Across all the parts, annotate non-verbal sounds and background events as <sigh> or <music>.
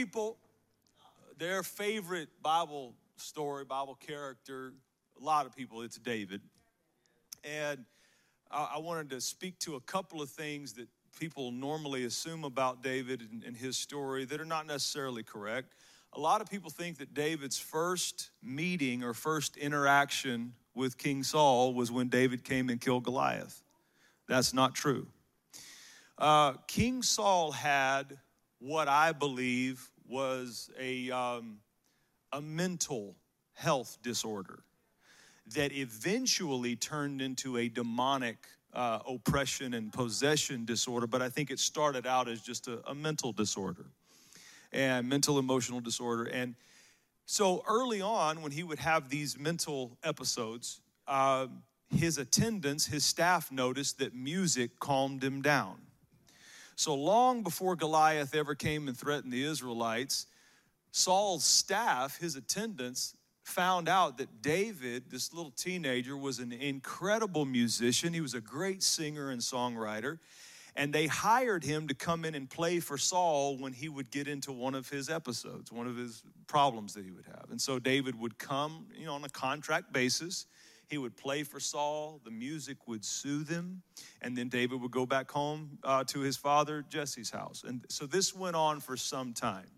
people, their favorite Bible story, Bible character, a lot of people, it's David. And I, I wanted to speak to a couple of things that people normally assume about David and, and his story that are not necessarily correct. A lot of people think that David's first meeting or first interaction with King Saul was when David came and killed Goliath. That's not true. Uh, King Saul had what I believe was a, um, a mental health disorder that eventually turned into a demonic uh, oppression and possession disorder, but I think it started out as just a, a mental disorder and mental emotional disorder. And so early on, when he would have these mental episodes, uh, his attendants, his staff noticed that music calmed him down. So long before Goliath ever came and threatened the Israelites, Saul's staff, his attendants, found out that David, this little teenager, was an incredible musician. He was a great singer and songwriter. And they hired him to come in and play for Saul when he would get into one of his episodes, one of his problems that he would have. And so David would come, you know, on a contract basis. He would play for Saul. The music would soothe him. And then David would go back home uh, to his father Jesse's house. And so this went on for some time.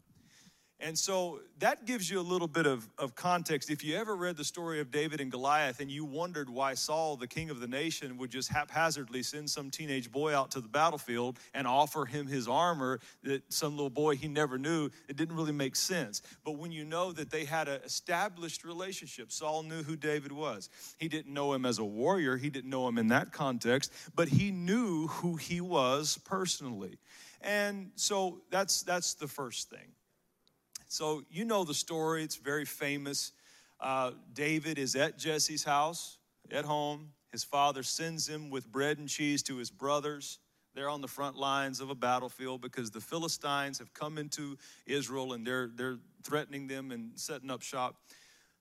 And so that gives you a little bit of, of context. If you ever read the story of David and Goliath and you wondered why Saul, the king of the nation, would just haphazardly send some teenage boy out to the battlefield and offer him his armor that some little boy he never knew, it didn't really make sense. But when you know that they had an established relationship, Saul knew who David was. He didn't know him as a warrior, he didn't know him in that context, but he knew who he was personally. And so that's that's the first thing. So, you know the story, it's very famous. Uh, David is at Jesse's house, at home. His father sends him with bread and cheese to his brothers. They're on the front lines of a battlefield because the Philistines have come into Israel and they're, they're threatening them and setting up shop.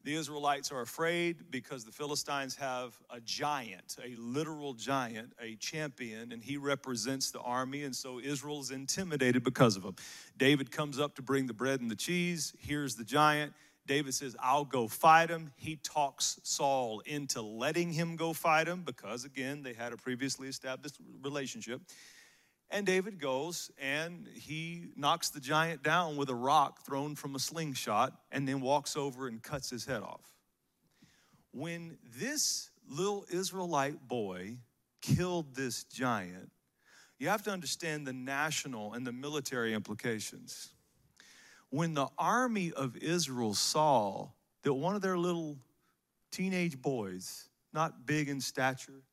The Israelites are afraid because the Philistines have a giant, a literal giant, a champion, and he represents the army. And so Israel is intimidated because of him. David comes up to bring the bread and the cheese. Here's the giant. David says, I'll go fight him. He talks Saul into letting him go fight him because, again, they had a previously established relationship. And David goes and he knocks the giant down with a rock thrown from a slingshot and then walks over and cuts his head off. When this little Israelite boy killed this giant, you have to understand the national and the military implications. When the army of Israel saw that one of their little teenage boys, not big in stature,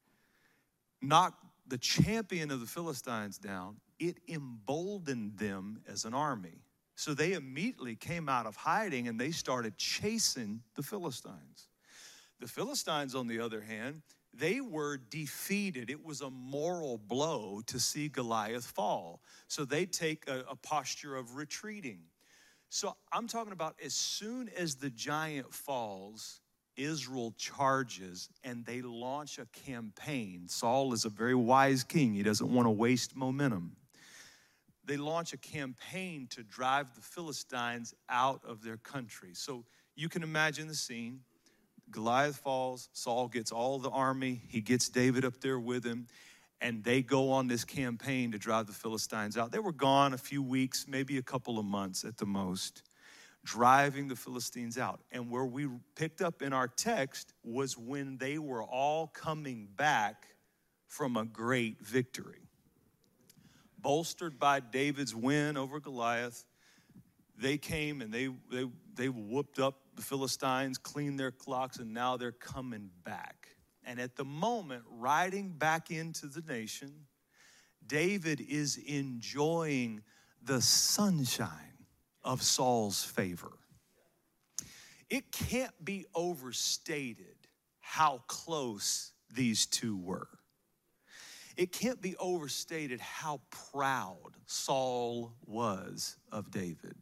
knocked the champion of the Philistines down, it emboldened them as an army. So they immediately came out of hiding and they started chasing the Philistines. The Philistines, on the other hand, they were defeated. It was a moral blow to see Goliath fall. So they take a, a posture of retreating. So I'm talking about as soon as the giant falls, Israel charges and they launch a campaign. Saul is a very wise king, he doesn't want to waste momentum. They launch a campaign to drive the Philistines out of their country. So you can imagine the scene. Goliath falls, Saul gets all the army, he gets David up there with him, and they go on this campaign to drive the Philistines out. They were gone a few weeks, maybe a couple of months at the most driving the Philistines out. And where we picked up in our text was when they were all coming back from a great victory. Bolstered by David's win over Goliath, they came and they, they, they whooped up the Philistines, cleaned their clocks, and now they're coming back. And at the moment, riding back into the nation, David is enjoying the sunshine of Saul's favor. It can't be overstated how close these two were. It can't be overstated how proud Saul was of David.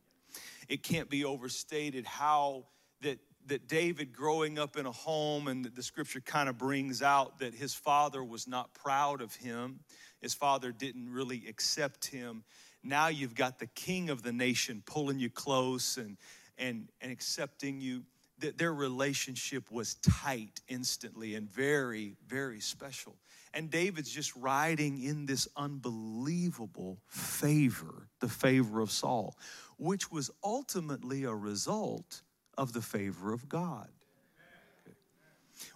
It can't be overstated how that that David growing up in a home and the scripture kind of brings out that his father was not proud of him. His father didn't really accept him now you've got the king of the nation pulling you close and, and, and accepting you. That their relationship was tight instantly and very, very special. And David's just riding in this unbelievable favor, the favor of Saul, which was ultimately a result of the favor of God.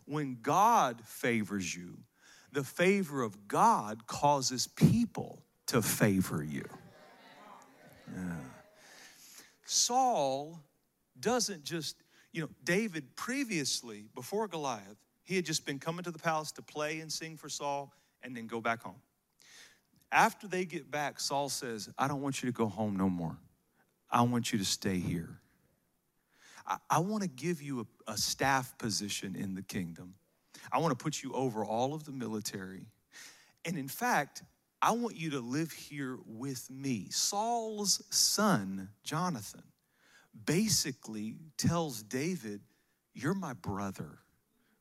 When God favors you, the favor of God causes people to favor you. Saul doesn't just, you know, David previously, before Goliath, he had just been coming to the palace to play and sing for Saul and then go back home. After they get back, Saul says, I don't want you to go home no more. I want you to stay here. I, I want to give you a, a staff position in the kingdom. I want to put you over all of the military. And in fact, I want you to live here with me. Saul's son, Jonathan, basically tells David, You're my brother.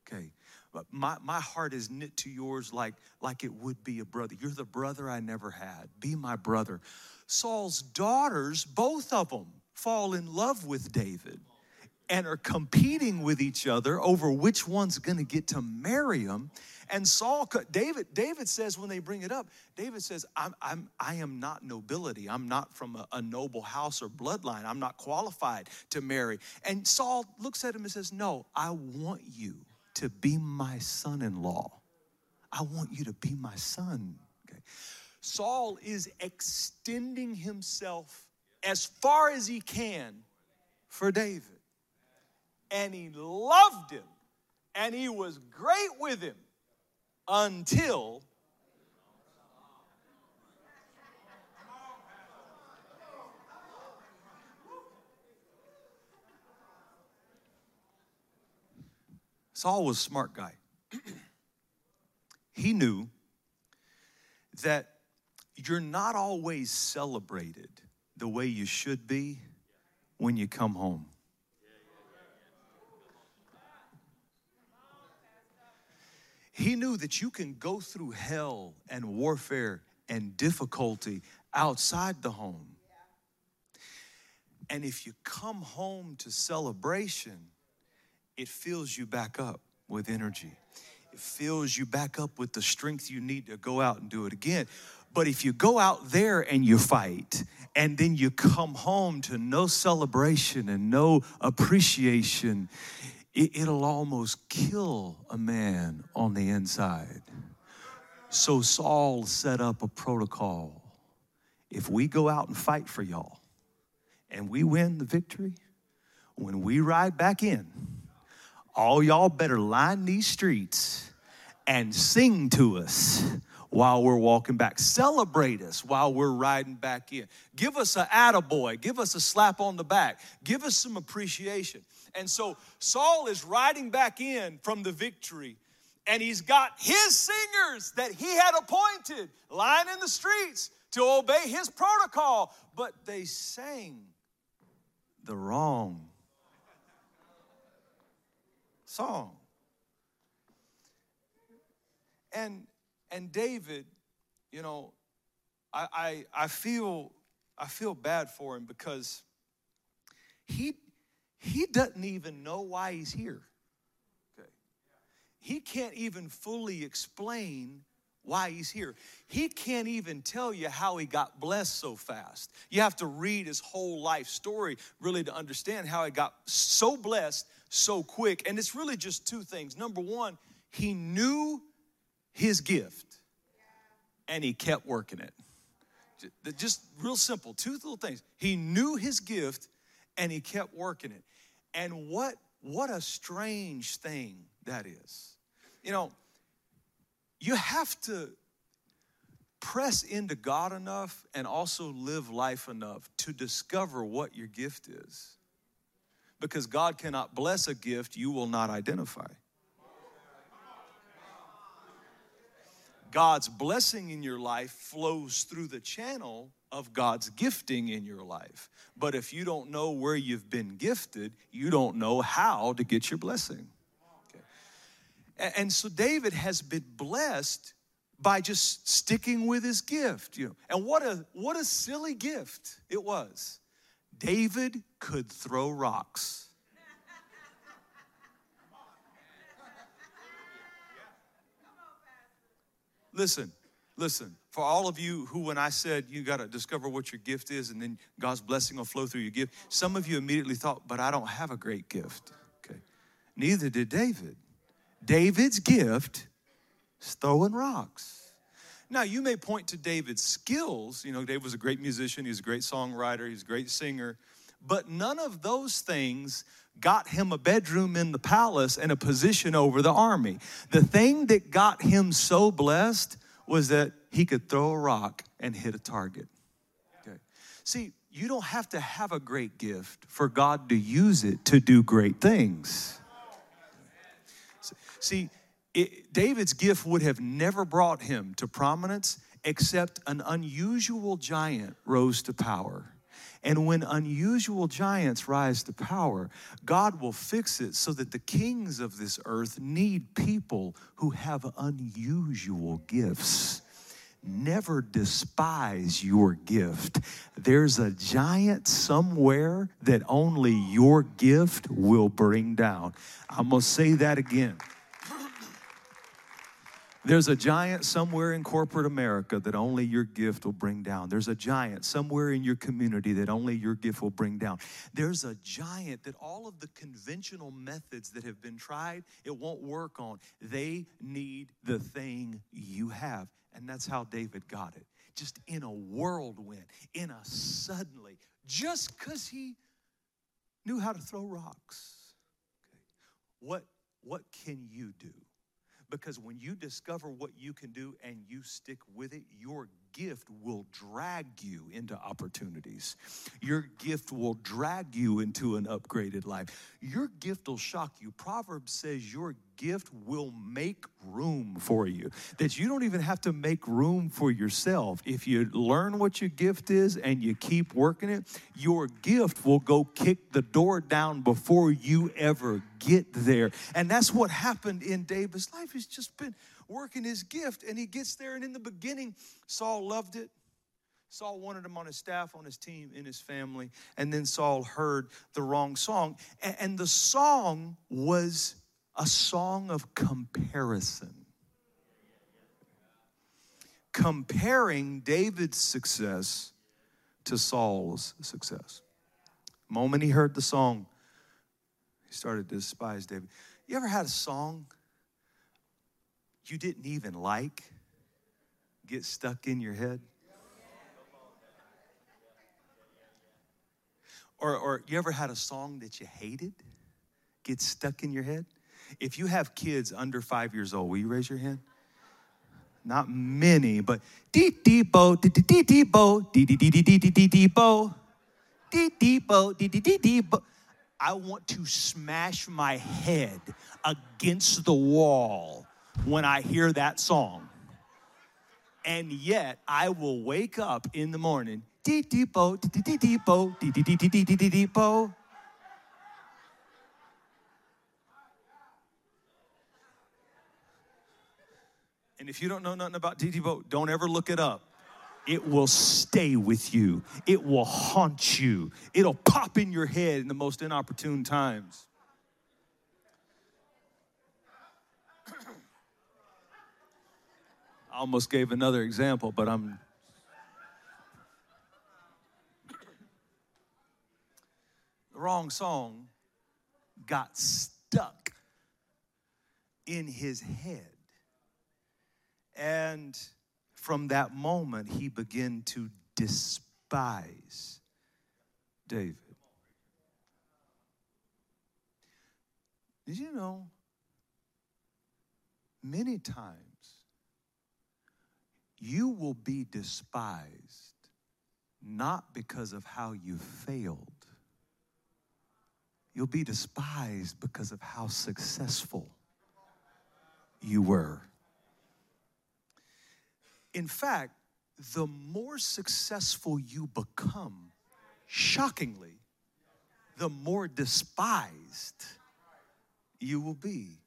Okay. But my, my heart is knit to yours like, like it would be a brother. You're the brother I never had. Be my brother. Saul's daughters, both of them, fall in love with David and are competing with each other over which one's going to get to marry him. And Saul, David, David says when they bring it up, David says, I'm, I'm, I am not nobility. I'm not from a, a noble house or bloodline. I'm not qualified to marry. And Saul looks at him and says, No, I want you to be my son in law. I want you to be my son. Okay. Saul is extending himself as far as he can for David and he loved him and he was great with him until Saul was a smart guy. he knew that you're not always celebrated the way you should be when you come home. He knew that you can go through hell and warfare and difficulty outside the home. And if you come home to celebration, it fills you back up with energy. It fills you back up with the strength you need to go out and do it again. But if you go out there and you fight, and then you come home to no celebration and no appreciation, it, will almost kill a man on the inside. So Saul set up a protocol. If we go out and fight for y'all and we win the victory, when we ride back in, all y'all better line these streets and sing to us while we're walking back. Celebrate us while we're riding back in. Give us a attaboy. Give us a slap on the back. Give us some appreciation. And so Saul is riding back in from the victory, and he's got his singers that he had appointed lying in the streets to obey his protocol, but they sang the wrong song. And and David, you know, I, I, I feel I feel bad for him because he he doesn't even know why he's here. Okay. He can't even fully explain why he's here. He can't even tell you how he got blessed so fast. You have to read his whole life story really to understand how he got so blessed so quick. And it's really just two things. Number one, he knew his gift and he kept working it. Just real simple, two little things. He knew his gift and he kept working it. And what what a strange thing that is. You know, you have to press into God enough and also live life enough to discover what your gift is. Because God cannot bless a gift you will not identify. God's blessing in your life flows through the channel of God's gifting in your life. But if you don't know where you've been gifted, you don't know how to get your blessing. Okay. And so David has been blessed by just sticking with his gift. You know, and what a what a silly gift it was. David could throw rocks. <laughs> Listen, listen. For all of you who, when I said you got to discover what your gift is and then God's blessing will flow through your gift, some of you immediately thought, but I don't have a great gift. Okay. Neither did David. David's gift is throwing rocks. Now, you may point to David's skills. You know, David was a great musician, he was a great songwriter, he's a great singer. But none of those things got him a bedroom in the palace and a position over the army. The thing that got him so blessed was that he could throw a rock and hit a target. Okay. See, you don't have to have a great gift for God to use it to do great things. See, it, David's gift would have never brought him to prominence except an unusual giant rose to power. And when unusual giants rise to power, God will fix it so that the kings of this earth need people who have unusual gifts. Never despise your gift. There's a giant somewhere that only your gift will bring down. I'm gonna say that again. There's a giant somewhere in corporate America that only your gift will bring down. There's a giant somewhere in your community that only your gift will bring down. There's a giant that all of the conventional methods that have been tried, it won't work on. They need the thing you have. And that's how David got it. Just in a whirlwind, in a suddenly, just because he knew how to throw rocks. Okay. What, what can you do? Because when you discover what you can do and you stick with it, your gift will drag you into opportunities. Your gift will drag you into an upgraded life. Your gift will shock you. Proverbs says your gift will make room for you. That you don't even have to make room for yourself. If you learn what your gift is and you keep working it, your gift will go kick the door down before you ever get there. And that's what happened in David's life. He's just been working his gift and he gets there and in the beginning Saul loved it. Saul wanted him on his staff, on his team, in his family. And then Saul heard the wrong song. And the song was a song of comparison. Comparing David's success to Saul's success. The moment he heard the song, he started to despise David. You ever had a song you didn't even like get stuck in your head? Or, or you ever had a song that you hated get stuck in your head? If you have kids under five years old, will you raise your hand? Not many, but dee dee bo, dee dee dee dee bo, dee dee dee dee dee dee dee dee bo, dee dee bo, dee dee dee dee bo. I want to smash my head against the wall when I hear that song. And yet I will wake up in the morning, dee dee bo, dee dee dee dee bo, dee dee dee dee dee dee dee bo. And if you don't know nothing about DD Boat, don't ever look it up. It will stay with you. It will haunt you. It'll pop in your head in the most inopportune times. Almost gave another example, but I'm. The wrong song got stuck in his head. And from that moment, he began to despise David. Did you know? Many times you will be despised not because of how you failed, you'll be despised because of how successful you were. In fact, the more successful you become, shockingly, the more despised you will be.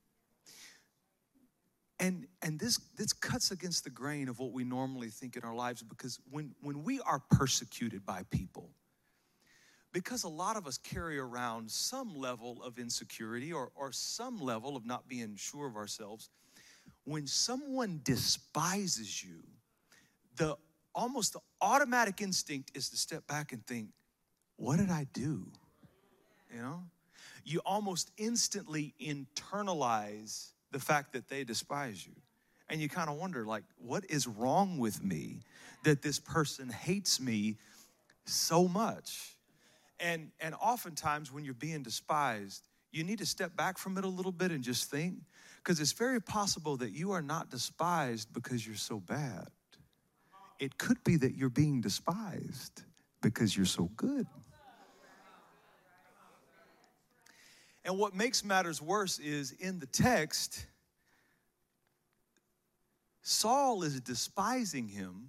And and this this cuts against the grain of what we normally think in our lives because when when we are persecuted by people because a lot of us carry around some level of insecurity or, or some level of not being sure of ourselves when someone despises you the almost the automatic instinct is to step back and think what did i do? You know? You almost instantly internalize the fact that they despise you. And you kind of wonder, like, what is wrong with me that this person hates me so much? And, and oftentimes, when you're being despised, you need to step back from it a little bit and just think, because it's very possible that you are not despised because you're so bad. It could be that you're being despised because you're so good. And what makes matters worse is in the text, Saul is despising him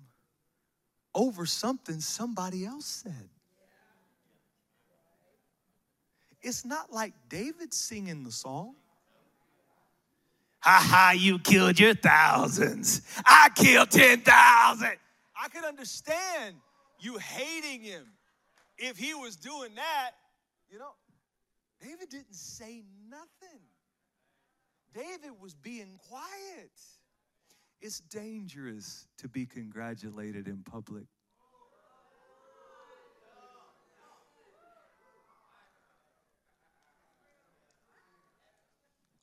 over something somebody else said. It's not like David singing the song. Ha ha, you killed your thousands. I killed 10,000. I could understand you hating him if he was doing that. You know, David didn't say nothing. David was being quiet. It's dangerous to be congratulated in public.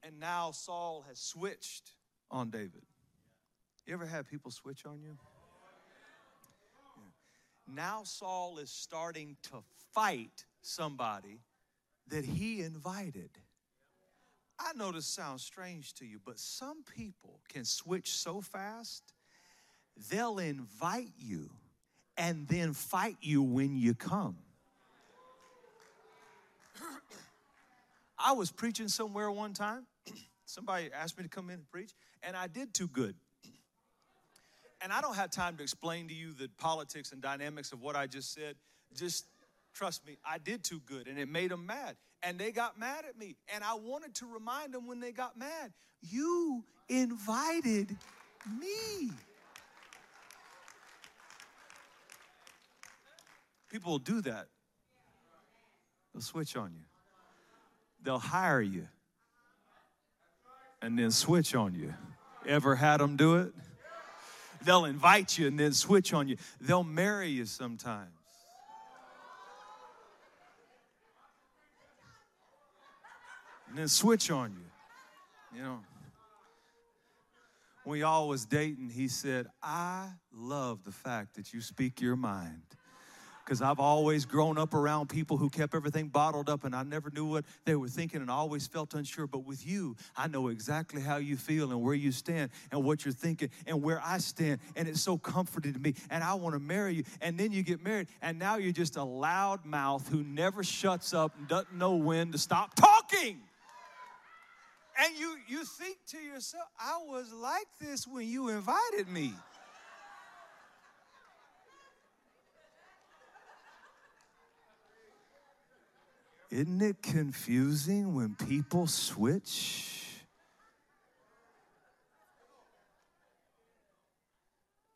And now Saul has switched on David. You ever had people switch on you? Yeah. Now Saul is starting to fight somebody that he invited. I know this sounds strange to you, but some people can switch so fast, they'll invite you and then fight you when you come. <coughs> I was preaching somewhere one time. <coughs> Somebody asked me to come in and preach, and I did too good. And I don't have time to explain to you the politics and dynamics of what I just said. Just Trust me, I did too good and it made them mad. And they got mad at me. And I wanted to remind them when they got mad, you invited me. People will do that. They'll switch on you. They'll hire you and then switch on you. Ever had them do it? They'll invite you and then switch on you. They'll marry you sometimes. And then switch on you. You know, when y'all was dating, he said, I love the fact that you speak your mind. Because I've always grown up around people who kept everything bottled up and I never knew what they were thinking and I always felt unsure. But with you, I know exactly how you feel and where you stand and what you're thinking and where I stand. And it's so comforting to me. And I want to marry you. And then you get married and now you're just a loud mouth who never shuts up and doesn't know when to stop talking. And you, you think to yourself, I was like this when you invited me. Isn't it confusing when people switch?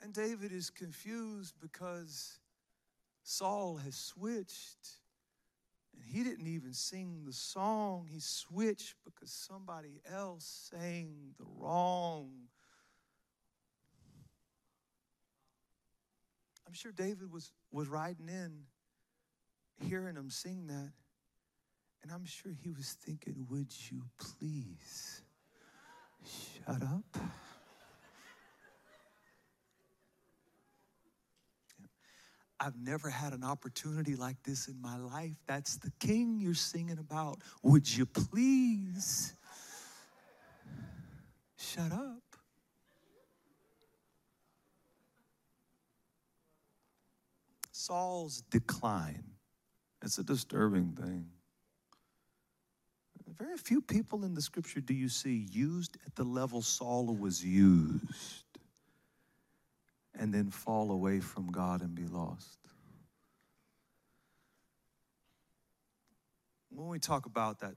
And David is confused because Saul has switched and he didn't even sing the song, he switched because somebody else sang the wrong. I'm sure David was, was riding in, hearing him sing that. And I'm sure he was thinking, Would you please shut up? I've never had an opportunity like this in my life. That's the king you're singing about. Would you please shut up? Saul's decline. It's a disturbing thing. Very few people in the scripture do you see used at the level Saul was used and then fall away from God and be lost. When we talk about that,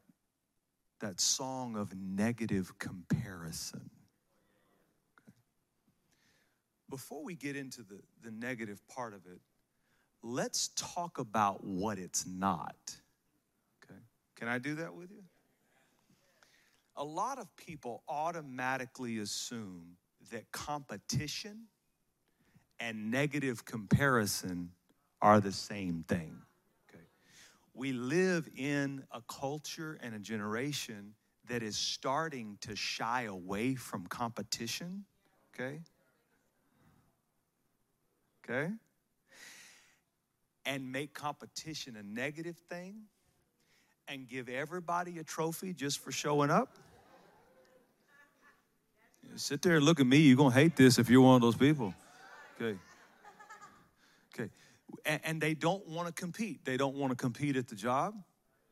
that song of negative comparison, before we get into the, the negative part of it, let's talk about what it's not. Okay? Can I do that with you? A lot of people automatically assume that competition and negative comparison are the same thing. Okay? We live in a culture and a generation that is starting to shy away from competition. Okay? Okay? And make competition a negative thing and give everybody a trophy just for showing up. You sit there and look at me, you're going to hate this if you're one of those people. Okay. Okay. And, and they don't want to compete. They don't want to compete at the job,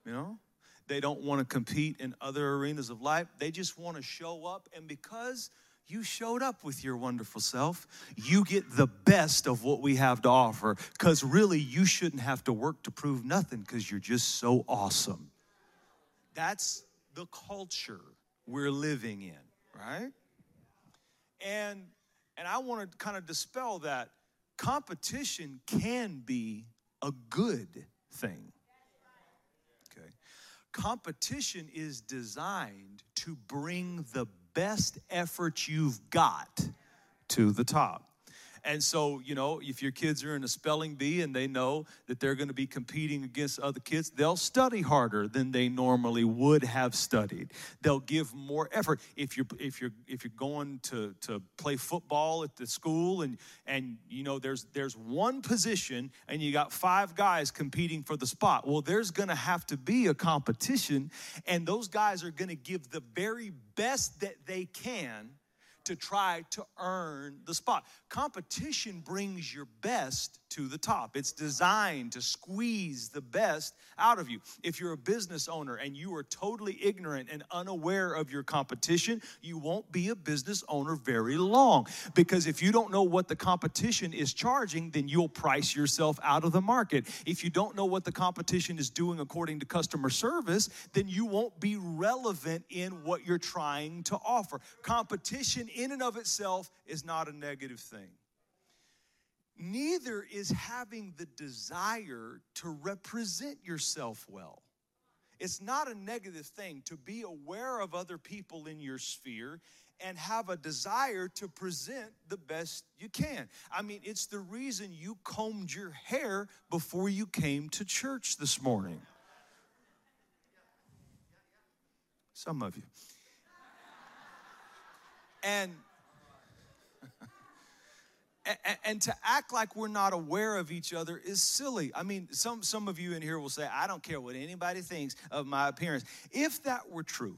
you know? They don't want to compete in other arenas of life. They just want to show up. And because you showed up with your wonderful self, you get the best of what we have to offer. Because really, you shouldn't have to work to prove nothing because you're just so awesome. That's the culture we're living in, right? And and I want to kind of dispel that competition can be a good thing. Okay. Competition is designed to bring the best effort you've got to the top. And so, you know, if your kids are in a spelling bee and they know that they're going to be competing against other kids, they'll study harder than they normally would have studied. They'll give more effort. If you're if you're if you're going to to play football at the school and and you know there's there's one position and you got five guys competing for the spot. Well, there's going to have to be a competition and those guys are going to give the very best that they can to try to earn the spot. Competition brings your best to the top. It's designed to squeeze the best out of you. If you're a business owner and you are totally ignorant and unaware of your competition, you won't be a business owner very long. Because if you don't know what the competition is charging, then you'll price yourself out of the market. If you don't know what the competition is doing according to customer service, then you won't be relevant in what you're trying to offer. Competition in and of itself is not a negative thing. Neither is having the desire to represent yourself well. It's not a negative thing to be aware of other people in your sphere and have a desire to present the best you can. I mean, it's the reason you combed your hair before you came to church this morning. Some of you. <laughs> And and, to act like we're not aware of each other is silly. I mean, some, some of you in here will say, I don't care what anybody thinks of my appearance. If that were true,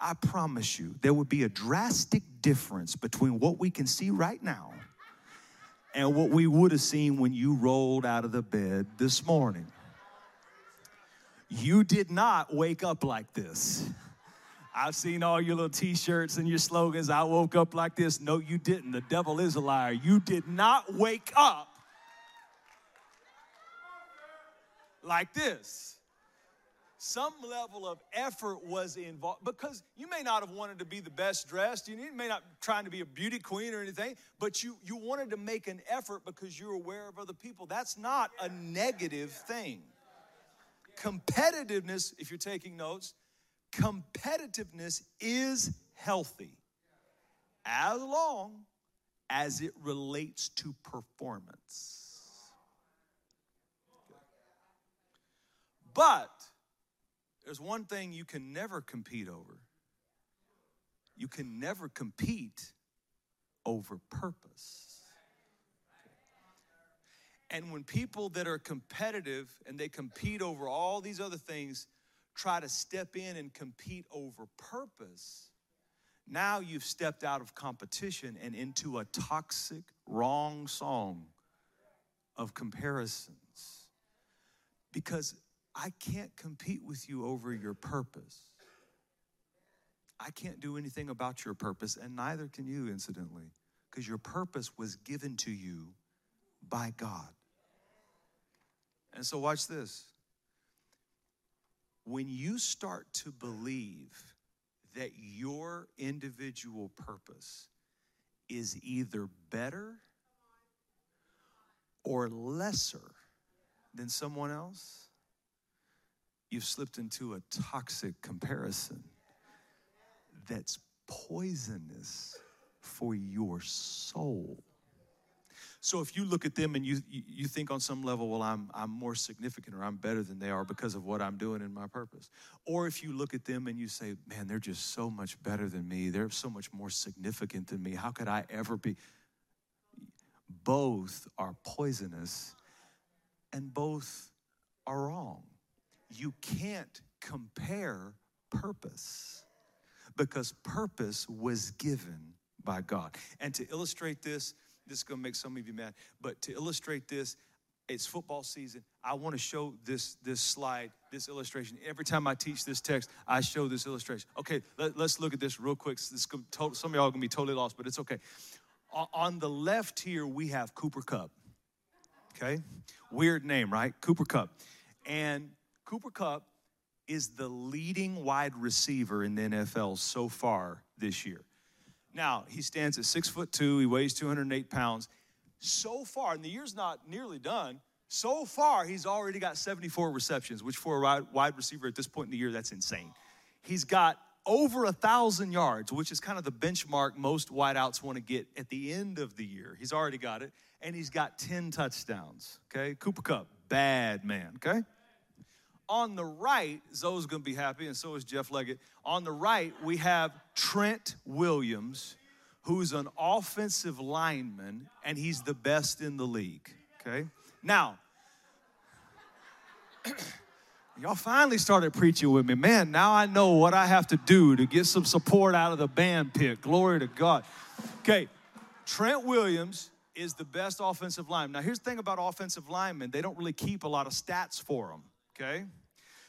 I promise you, there would be a drastic difference between what we can see right now and what we would have seen when you rolled out of the bed this morning. You did not wake up like this. I've seen all your little t shirts and your slogans. I woke up like this. No, you didn't. The devil is a liar. You did not wake up like this. Some level of effort was involved because you may not have wanted to be the best dressed. You may not trying to be a beauty queen or anything, but you, you wanted to make an effort because you're aware of other people. That's not a negative thing. Competitiveness, if you're taking notes, competitiveness is healthy as long as it relates to performance. But there's one thing you can never compete over. You can never compete over purpose. And when people that are competitive and they compete over all these other things, try to step in and compete over purpose, now you've stepped out of competition and into a toxic, wrong song of comparisons. Because I can't compete with you over your purpose. I can't do anything about your purpose, and neither can you, incidentally, because your purpose was given to you by God. And so, watch this when you start to believe that your individual purpose is either better or lesser than someone else, you've slipped into a toxic comparison that's poisonous for your soul. So if you look at them and you you think on some level, well, I'm I'm more significant or I'm better than they are because of what I'm doing in my purpose. Or if you look at them and you say, man, they're just so much better than me. They're so much more significant than me. How could I ever be? Both are poisonous and both are wrong. You can't compare purpose because purpose was given by God. And to illustrate this, this is going to make some of you mad, but to illustrate this, it's football season. I want to show this this slide, this illustration. Every time I teach this text, I show this illustration. Okay, let, us look at this real quick. This some of y'all are gonna be totally lost, but it's okay. On the left here, we have Cooper Kupp. Okay, weird name, right? Cooper Kupp, and Cooper Kupp is the leading wide receiver in the NFL so far this year. Now, he stands at six foot two, he weighs 208 pounds. So far, and the year's not nearly done, so far he's already got 74 receptions, which for a wide receiver at this point in the year, that's insane. He's got over a thousand yards, which is kind of the benchmark most wideouts want to get at the end of the year. He's already got it, and he's got 10 touchdowns. Okay, Cooper Kupp, bad man. Okay, on the right, Zoe's gonna be happy, and so is Jeff Leggett. On the right, we have Trent Williams, who's an offensive lineman, and he's the best in the league. Okay? Now, <clears throat> y'all finally started preaching with me. Man, now I know what I have to do to get some support out of the band pit. Glory to God. Okay, Trent Williams is the best offensive lineman. Now, here's the thing about offensive linemen they don't really keep a lot of stats for them okay?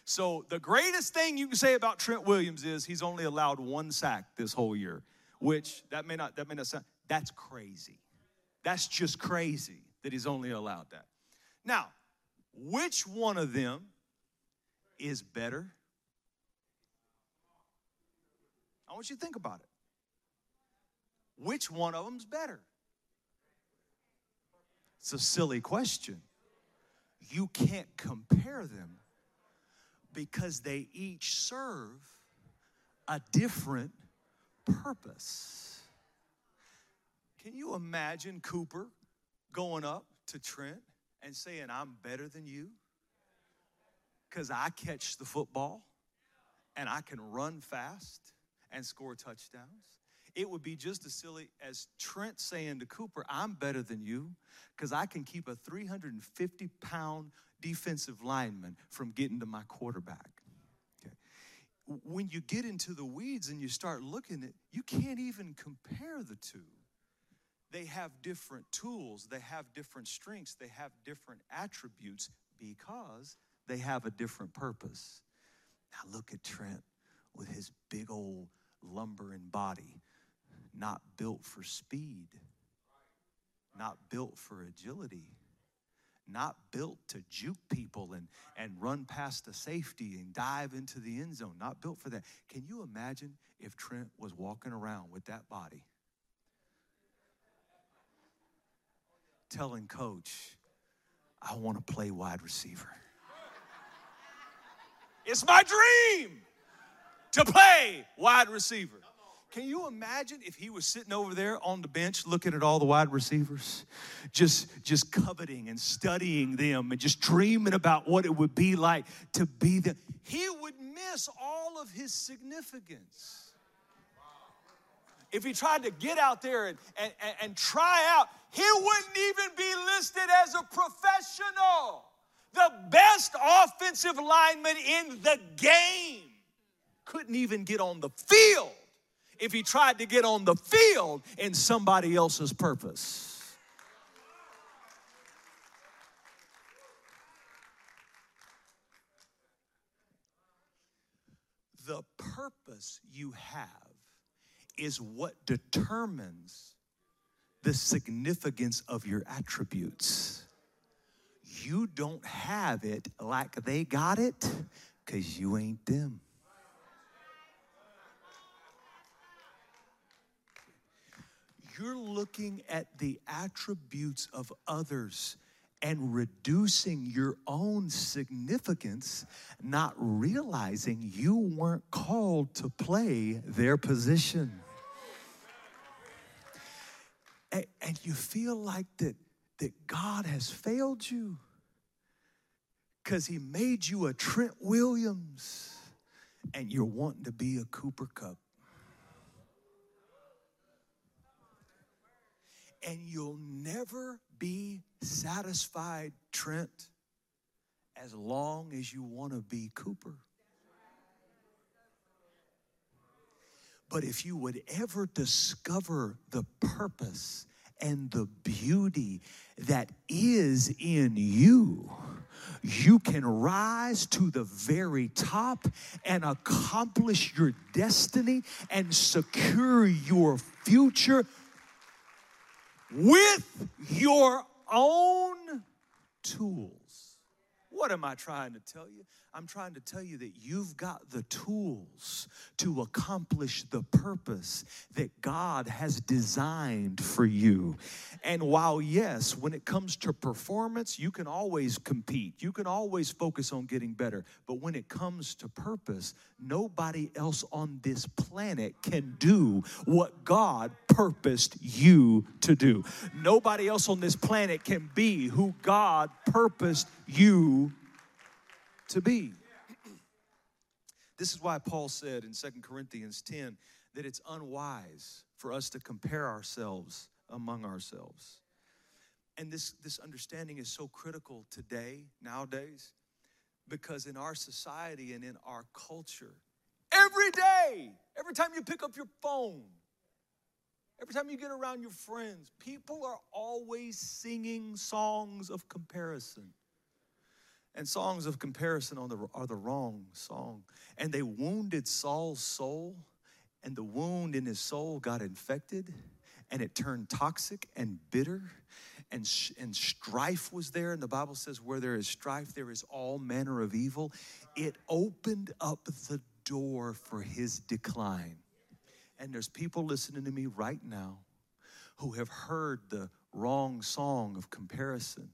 So the greatest thing you can say about Trent Williams is he's only allowed one sack this whole year, which that may not that may not sound that's crazy. That's just crazy that he's only allowed that. Now, which one of them is better? I want you to think about it. Which one of them's better? It's a silly question. You can't compare them because they each serve a different purpose. Can you imagine Cooper going up to Trent and saying, I'm better than you? Because I catch the football and I can run fast and score touchdowns. It would be just as silly as Trent saying to Cooper, I'm better than you because I can keep a 350 pound defensive lineman from getting to my quarterback. Okay. When you get into the weeds and you start looking at, you can't even compare the two. They have different tools, they have different strengths, they have different attributes because they have a different purpose. Now look at Trent with his big old lumbering body, not built for speed, not built for agility not built to juke people and, and run past the safety and dive into the end zone, not built for that. Can you imagine if Trent was walking around with that body? Telling coach, I want to play wide receiver. It's my dream to play wide receiver. Can you imagine if he was sitting over there on the bench looking at all the wide receivers, just, just coveting and studying them and just dreaming about what it would be like to be them? He would miss all of his significance. If he tried to get out there and, and, and try out, he wouldn't even be listed as a professional. The best offensive lineman in the game couldn't even get on the field if he tried to get on the field in somebody else's purpose. The purpose you have is what determines the significance of your attributes. You don't have it like they got it because you ain't them. You're looking at the attributes of others and reducing your own significance, not realizing you weren't called to play their position. And, and you feel like that, that God has failed you because he made you a Trent Williams and you're wanting to be a Cooper Kupp. And you'll never be satisfied, Trent, as long as you want to be Cooper. But if you would ever discover the purpose and the beauty that is in you, you can rise to the very top and accomplish your destiny and secure your future with your own tools. What am I trying to tell you? I'm trying to tell you that you've got the tools to accomplish the purpose that God has designed for you. And while, yes, when it comes to performance, you can always compete, you can always focus on getting better. But when it comes to purpose, nobody else on this planet can do what God purposed you to do. Nobody else on this planet can be who God purposed you to be. This is why Paul said in Second Corinthians 10 that it's unwise for us to compare ourselves among ourselves. And this, this understanding is so critical today, nowadays, because in our society and in our culture, every day, every time you pick up your phone, every time you get around your friends, people are always singing songs of comparison. And songs of comparison the, are the wrong song. And they wounded Saul's soul, and the wound in his soul got infected, and it turned toxic and bitter. And, sh- and strife was there. And the Bible says, where there is strife, there is all manner of evil. It opened up the door for his decline. And there's people listening to me right now who have heard the wrong song of comparison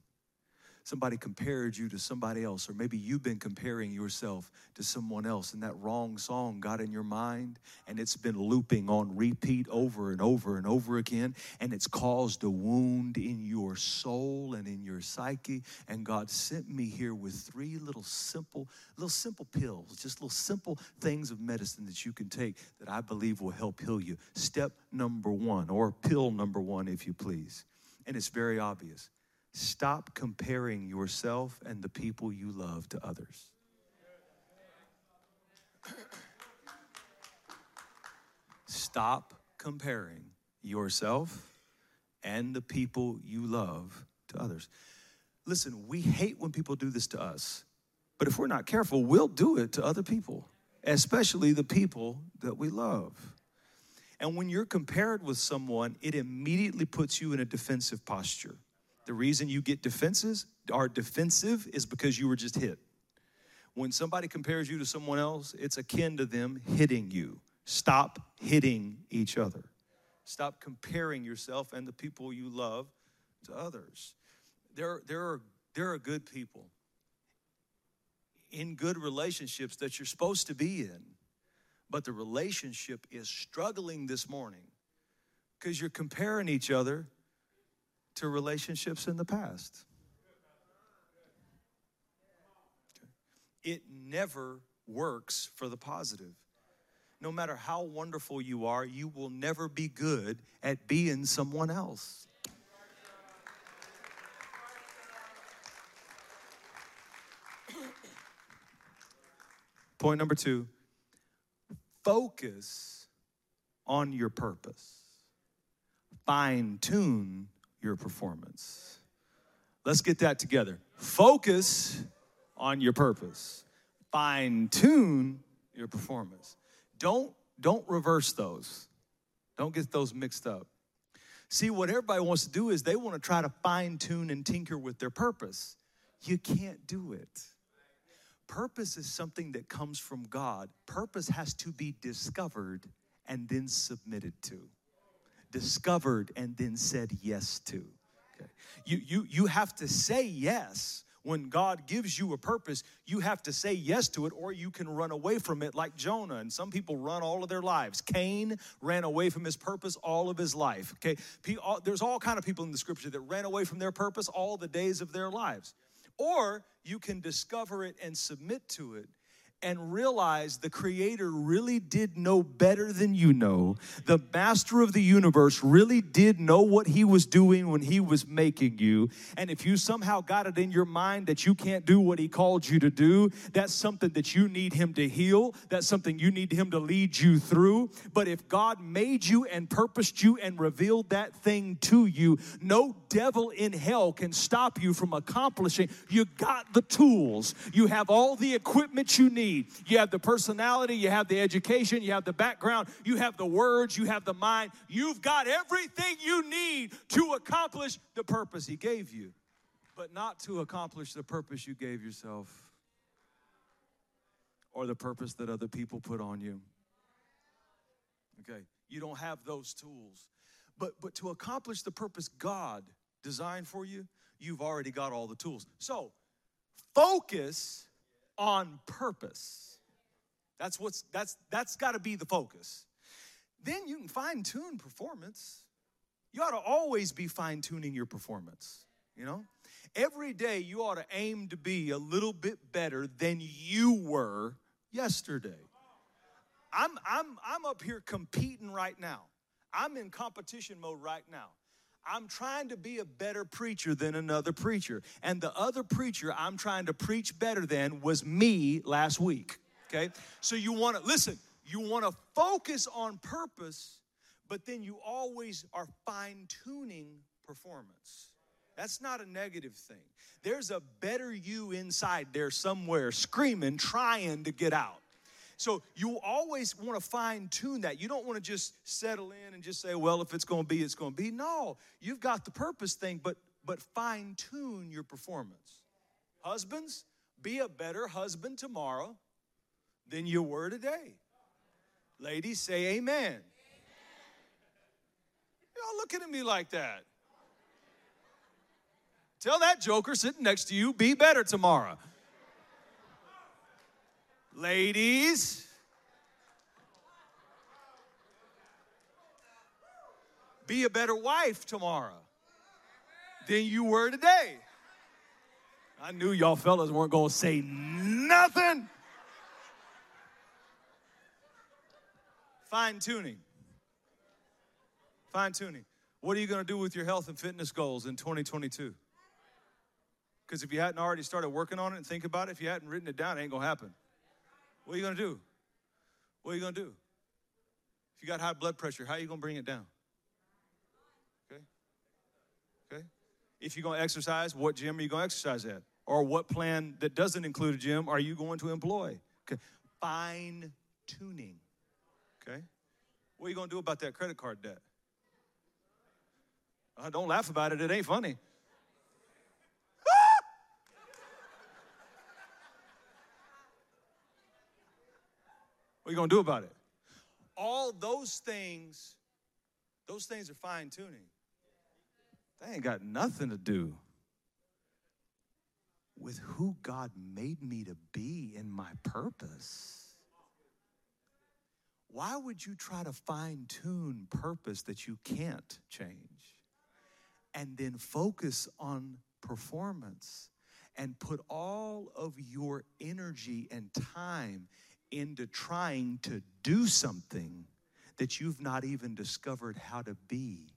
somebody compared you to somebody else, or maybe you've been comparing yourself to someone else, and that wrong song got in your mind, and it's been looping on repeat over and over and over again, and it's caused a wound in your soul and in your psyche. And God sent me here with three little simple, little simple pills, just little simple things of medicine that you can take that I believe will help heal you. Step number one, or pill number one, if you please. And it's very obvious Stop comparing yourself and the people you love to others. Stop comparing yourself and the people you love to others. Listen, we hate when people do this to us, but if we're not careful, we'll do it to other people, especially the people that we love. And when you're compared with someone, it immediately puts you in a defensive posture. The reason you get defenses are defensive is because you were just hit. When somebody compares you to someone else, it's akin to them hitting you. Stop hitting each other. Stop comparing yourself and the people you love to others. There, there, are, there are good people in good relationships that you're supposed to be in, but the relationship is struggling this morning because you're comparing each other to relationships in the past. It never works for the positive. No matter how wonderful you are, you will never be good at being someone else. <coughs> Point number two focus on your purpose, fine tune your performance. Let's get that together. Focus on your purpose. Fine tune your performance. Don't don't reverse those. Don't get those mixed up. See, what everybody wants to do is they want to try to fine tune and tinker with their purpose. You can't do it. Purpose is something that comes from God. Purpose has to be discovered and then submitted to. Discovered and then said yes to. Okay. You, you, you have to say yes when God gives you a purpose, you have to say yes to it or you can run away from it like Jonah. And some people run all of their lives. Cain ran away from his purpose all of his life. Okay, there's all kind of people in the scripture that ran away from their purpose all the days of their lives. Or you can discover it and submit to it and realize the Creator really did know better than you know. The Master of the universe really did know what He was doing when He was making you. And if you somehow got it in your mind that you can't do what He called you to do, that's something that you need Him to heal. That's something you need Him to lead you through. But if God made you and purposed you and revealed that thing to you, no devil in hell can stop you from accomplishing. You got the tools, you have all the equipment you need. You have the personality, you have the education, you have the background, you have the words, you have the mind. You've got everything you need to accomplish the purpose He gave you, but not to accomplish the purpose you gave yourself or the purpose that other people put on you. Okay, you don't have those tools. But, but to accomplish the purpose God designed for you, you've already got all the tools. So, focus on purpose. That's what's that's that's got to be the focus. Then you can fine tune performance. You ought to always be fine tuning your performance, you know? Every day you ought to aim to be a little bit better than you were yesterday. I'm I'm I'm up here competing right now. I'm in competition mode right now. I'm trying to be a better preacher than another preacher. And the other preacher I'm trying to preach better than was me last week. Okay? So you want to, listen, you want to focus on purpose, but then you always are fine tuning performance. That's not a negative thing. There's a better you inside there somewhere screaming, trying to get out. So you always want to fine tune that. You don't want to just settle in and just say, well, if it's going to be, it's going to be. No, you've got the purpose thing, but but fine tune your performance. Husbands, be a better husband tomorrow than you were today. Ladies, say amen. amen. Y'all looking at me like that. Tell that joker sitting next to you, be better tomorrow. Ladies, be a better wife tomorrow than you were today. I knew y'all fellas weren't going to say nothing. Fine tuning. Fine tuning. What are you going to do with your health and fitness goals in 2022? Because if you hadn't already started working on it and think about it, if you hadn't written it down, it ain't going to happen. What are you going to do? What are you going to do? If you got high blood pressure, how are you going to bring it down? Okay? Okay? If you're going to exercise, what gym are you going to exercise at? Or what plan that doesn't include a gym are you going to employ? Okay? Fine tuning. Okay? What are you going to do about that credit card debt? Uh, don't laugh about it, it ain't funny. What are you going to do about it? All those things, those things are fine tuning. They ain't got nothing to do with who God made me to be in my purpose. Why would you try to fine tune purpose that you can't change? And then focus on performance and put all of your energy and time into trying to do something that you've not even discovered how to be.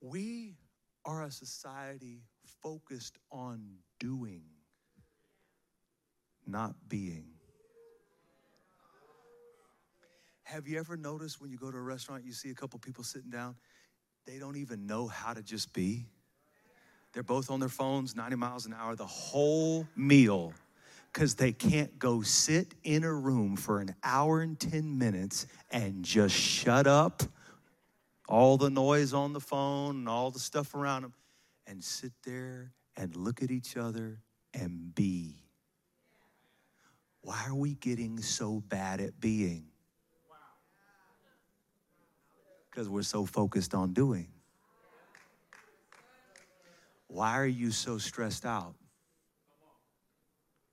We are a society focused on doing, not being. Have you ever noticed when you go to a restaurant, you see a couple people sitting down, they don't even know how to just be? They're both on their phones, 90 miles an hour, the whole meal, because they can't go sit in a room for an hour and 10 minutes and just shut up all the noise on the phone and all the stuff around them and sit there and look at each other and be. Why are we getting so bad at being? Because we're so focused on doing. Why are you so stressed out?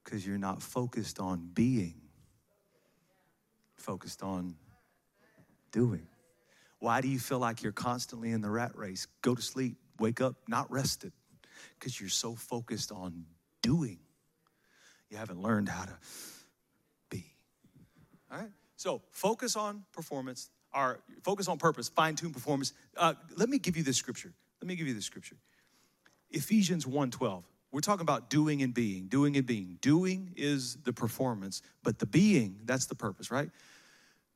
Because you're not focused on being, focused on doing. Why do you feel like you're constantly in the rat race? Go to sleep, wake up, not rested, because you're so focused on doing. You haven't learned how to be. All right? So focus on performance, or focus on purpose, fine tune performance. Uh, let me give you this scripture. Let me give you this scripture. Ephesians 1:12. We're talking about doing and being, doing and being. Doing is the performance, but the being, that's the purpose, right?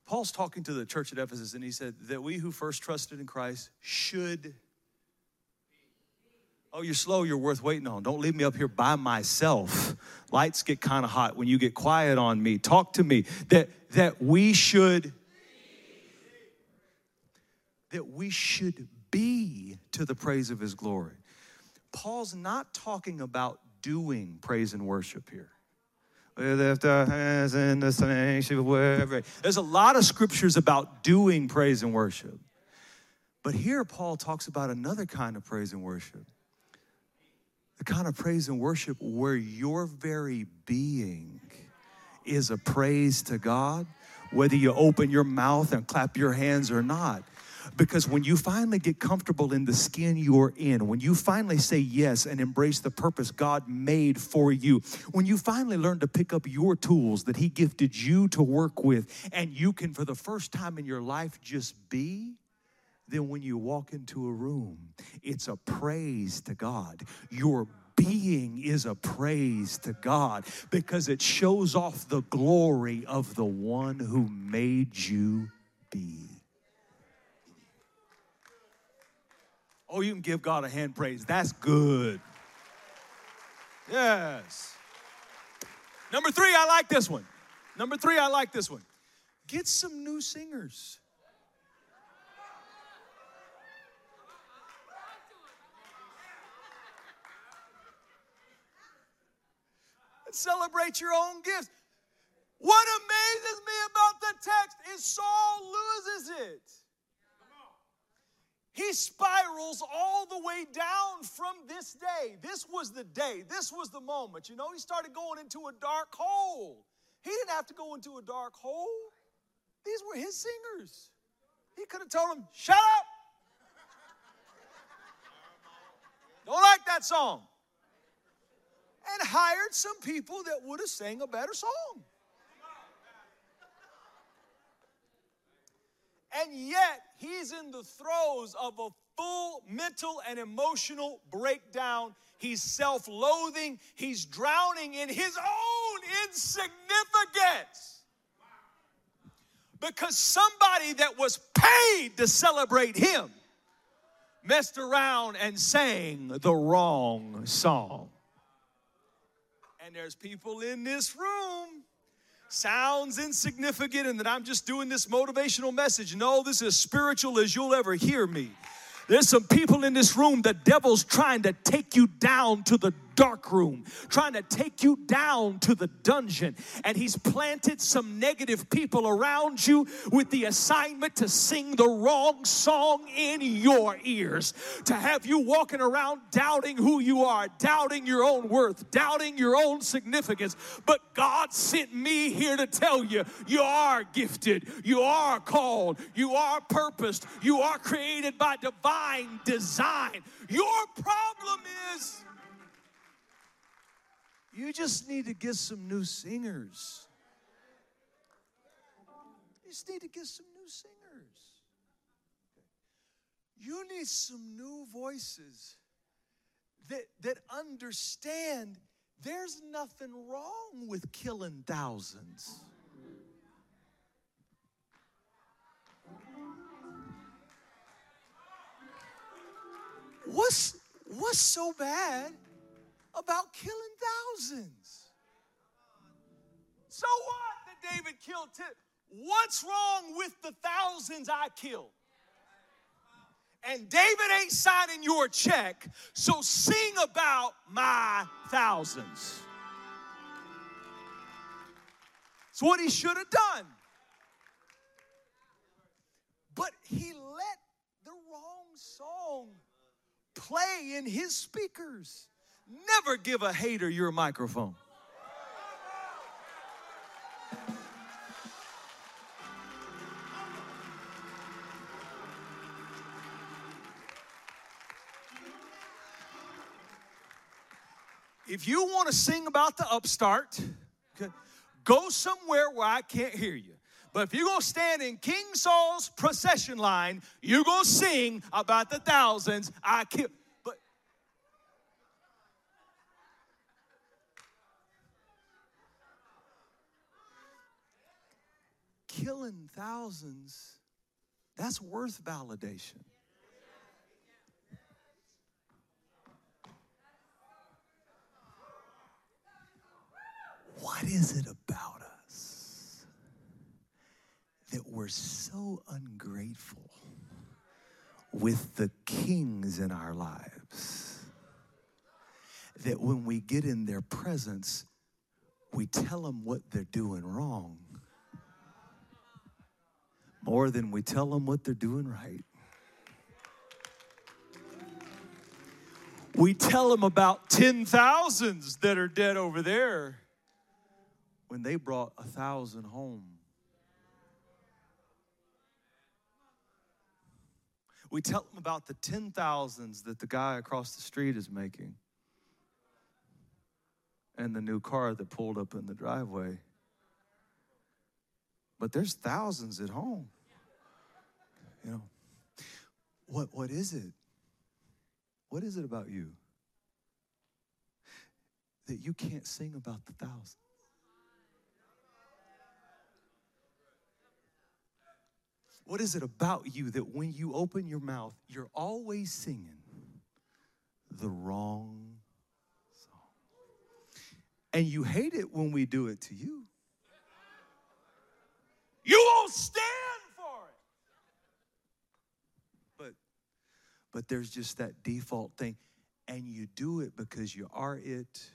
Paul's talking to the church at Ephesus and he said that we who first trusted in Christ should Oh, you're slow, you're worth waiting on. Don't leave me up here by myself. Lights get kind of hot when you get quiet on me. Talk to me. That that we should that we should be to the praise of his glory. Paul's not talking about doing praise and worship here. We lift our hands in the sanctuary. There's a lot of scriptures about doing praise and worship. But here, Paul talks about another kind of praise and worship the kind of praise and worship where your very being is a praise to God, whether you open your mouth and clap your hands or not. Because when you finally get comfortable in the skin you're in, when you finally say yes and embrace the purpose God made for you, when you finally learn to pick up your tools that He gifted you to work with, and you can, for the first time in your life, just be, then when you walk into a room, it's a praise to God. Your being is a praise to God because it shows off the glory of the one who made you be. Oh, you can give God a hand praise. That's good. Yes. Number three, I like this one. Number three, I like this one. Get some new singers. Celebrate your own gifts. What amazes me about the text is Saul loses it he spirals all the way down from this day. This was the day, this was the moment. You know, he started going into a dark hole. He didn't have to go into a dark hole, these were his singers. He could have told them, Shut up! Don't like that song. And hired some people that would have sang a better song. And yet, he's in the throes of a full mental and emotional breakdown. He's self loathing, he's drowning in his own insignificance. Because somebody that was paid to celebrate him messed around and sang the wrong song. And there's people in this room sounds insignificant and that I'm just doing this motivational message. No, this is spiritual as you'll ever hear me. There's some people in this room, the devil's trying to take you down to the dark room, trying to take you down to the dungeon. And he's planted some negative people around you with the assignment to sing the wrong song in your ears, to have you walking around doubting who you are, doubting your own worth, doubting your own significance. But God sent me here to tell you you are gifted, you are called, you are purposed, you are created by divine design. Your problem is you just need to get some new singers. You just need to get some new singers. You need some new voices that, that understand there's nothing wrong with killing thousands. What's, what's so bad about killing thousands. So what that David killed? Ten? What's wrong with the thousands I killed? And David ain't signing your check, so sing about my thousands. It's what he should have done. But he let the wrong song play in his speakers. Never give a hater your microphone. If you want to sing about the upstart, go somewhere where I can't hear you. But if you're going to stand in King Saul's procession line, you're going to sing about the thousands I killed. But killing thousands, that's worth validation. What is it about us that we're so ungrateful with the kings in our lives that when we get in their presence, we tell them what they're doing wrong more than we tell them what they're doing right? We tell them about 10,000s that are dead over there when they brought a thousand home. We tell them about the 10,000s that the guy across the street is making and the new car that pulled up in the driveway. But there's thousands at home. You know, what, what is it? What is it about you that you can't sing about the thousand? What is it about you that when you open your mouth, you're always singing the wrong song? And you hate it when we do it to you. You won't stand for it. But but there's just that default thing and you do it because you are it.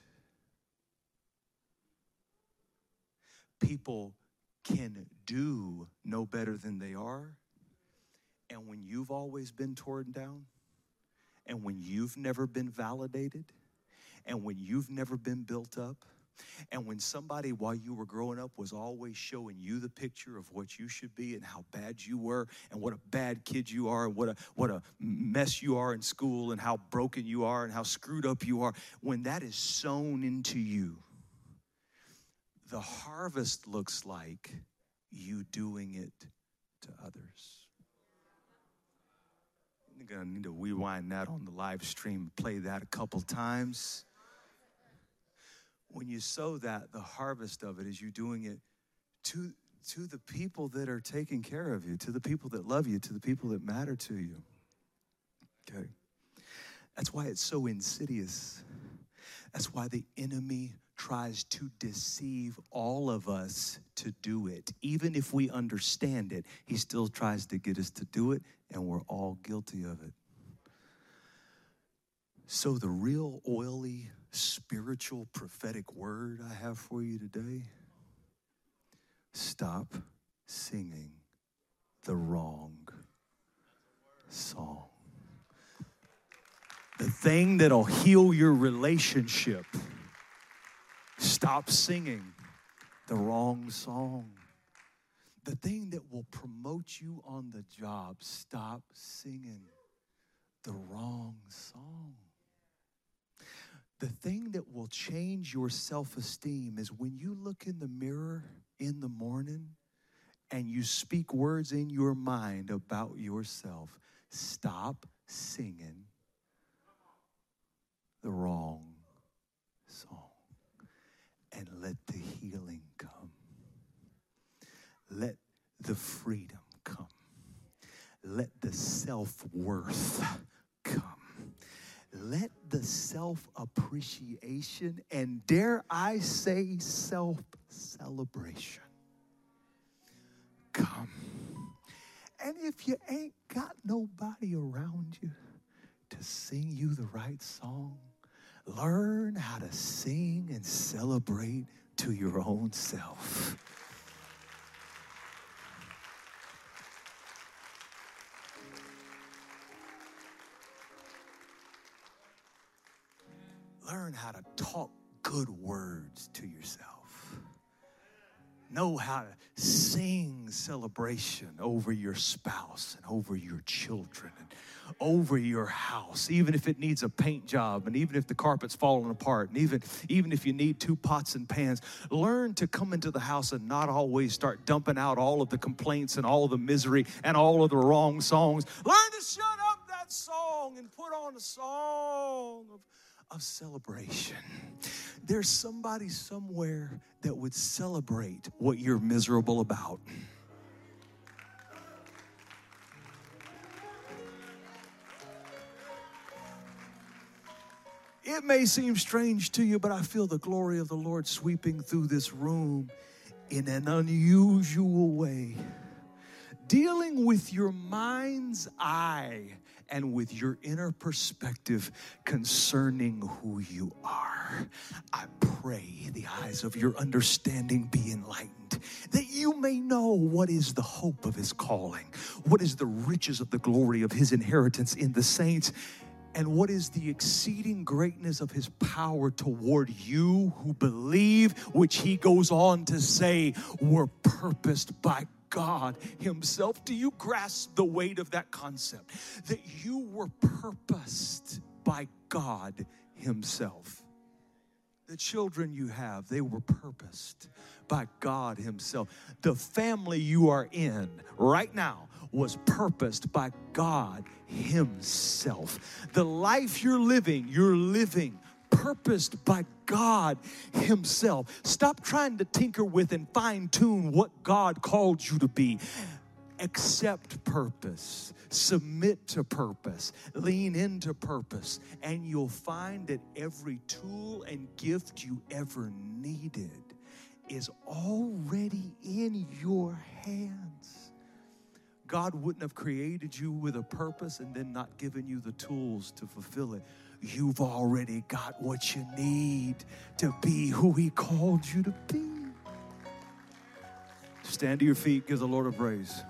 People can do no better than they are. And when you've always been torn down, and when you've never been validated, and when you've never been built up, and when somebody, while you were growing up, was always showing you the picture of what you should be and how bad you were, and what a bad kid you are, and what a, what a mess you are in school, and how broken you are, and how screwed up you are, when that is sown into you, the harvest looks like you doing it to others. I'm gonna need to rewind that on the live stream, play that a couple times. When you sow that, the harvest of it is you doing it to, to the people that are taking care of you, to the people that love you, to the people that matter to you. Okay? That's why it's so insidious. That's why the enemy tries to deceive all of us to do it. Even if we understand it, he still tries to get us to do it, and we're all guilty of it. So, the real oily, spiritual, prophetic word I have for you today stop singing the wrong song. The thing that'll heal your relationship Stop singing the wrong song. The thing that will promote you on the job, stop singing the wrong song. The thing that will change your self esteem is when you look in the mirror in the morning and you speak words in your mind about yourself. Stop singing the wrong song and let the healing come. Let the freedom come. Let the self worth. Let the self appreciation and, dare I say, self celebration come. And if you ain't got nobody around you to sing you the right song, Learn how to sing and celebrate to your own self. Learn how to talk good words to yourself. Know how to sing celebration over your spouse and over your children and over your house, even if it needs a paint job and even if the carpet's falling apart and even, even if you need two pots and pans. Learn to come into the house and not always start dumping out all of the complaints and all of the misery and all of the wrong songs. Learn to shut up that song and put on a song of of celebration. There's somebody somewhere that would celebrate what you're miserable about. It may seem strange to you, but I feel the glory of the Lord sweeping through this room in an unusual way. Dealing with your mind's eye and with your inner perspective concerning who you are. I pray the eyes of your understanding be enlightened, that you may know what is the hope of his calling, what is the riches of the glory of his inheritance in the saints. And what is the exceeding greatness of his power toward you who believe, which he goes on to say were purposed by God Himself. Do you grasp the weight of that concept? That you were purposed by God Himself. The children you have, they were purposed by God Himself. The family you are in right now was purposed by God Himself. The life you're living, you're living purposed by God Himself. Stop trying to tinker with and fine tune what God called you to be. Accept purpose, submit to purpose, lean into purpose, and you'll find that every tool and gift you ever needed is already in your hands. God wouldn't have created you with a purpose and then not given you the tools to fulfill it you've already got what you need to be who He called you to be. Stand to your feet, give the Lord a praise.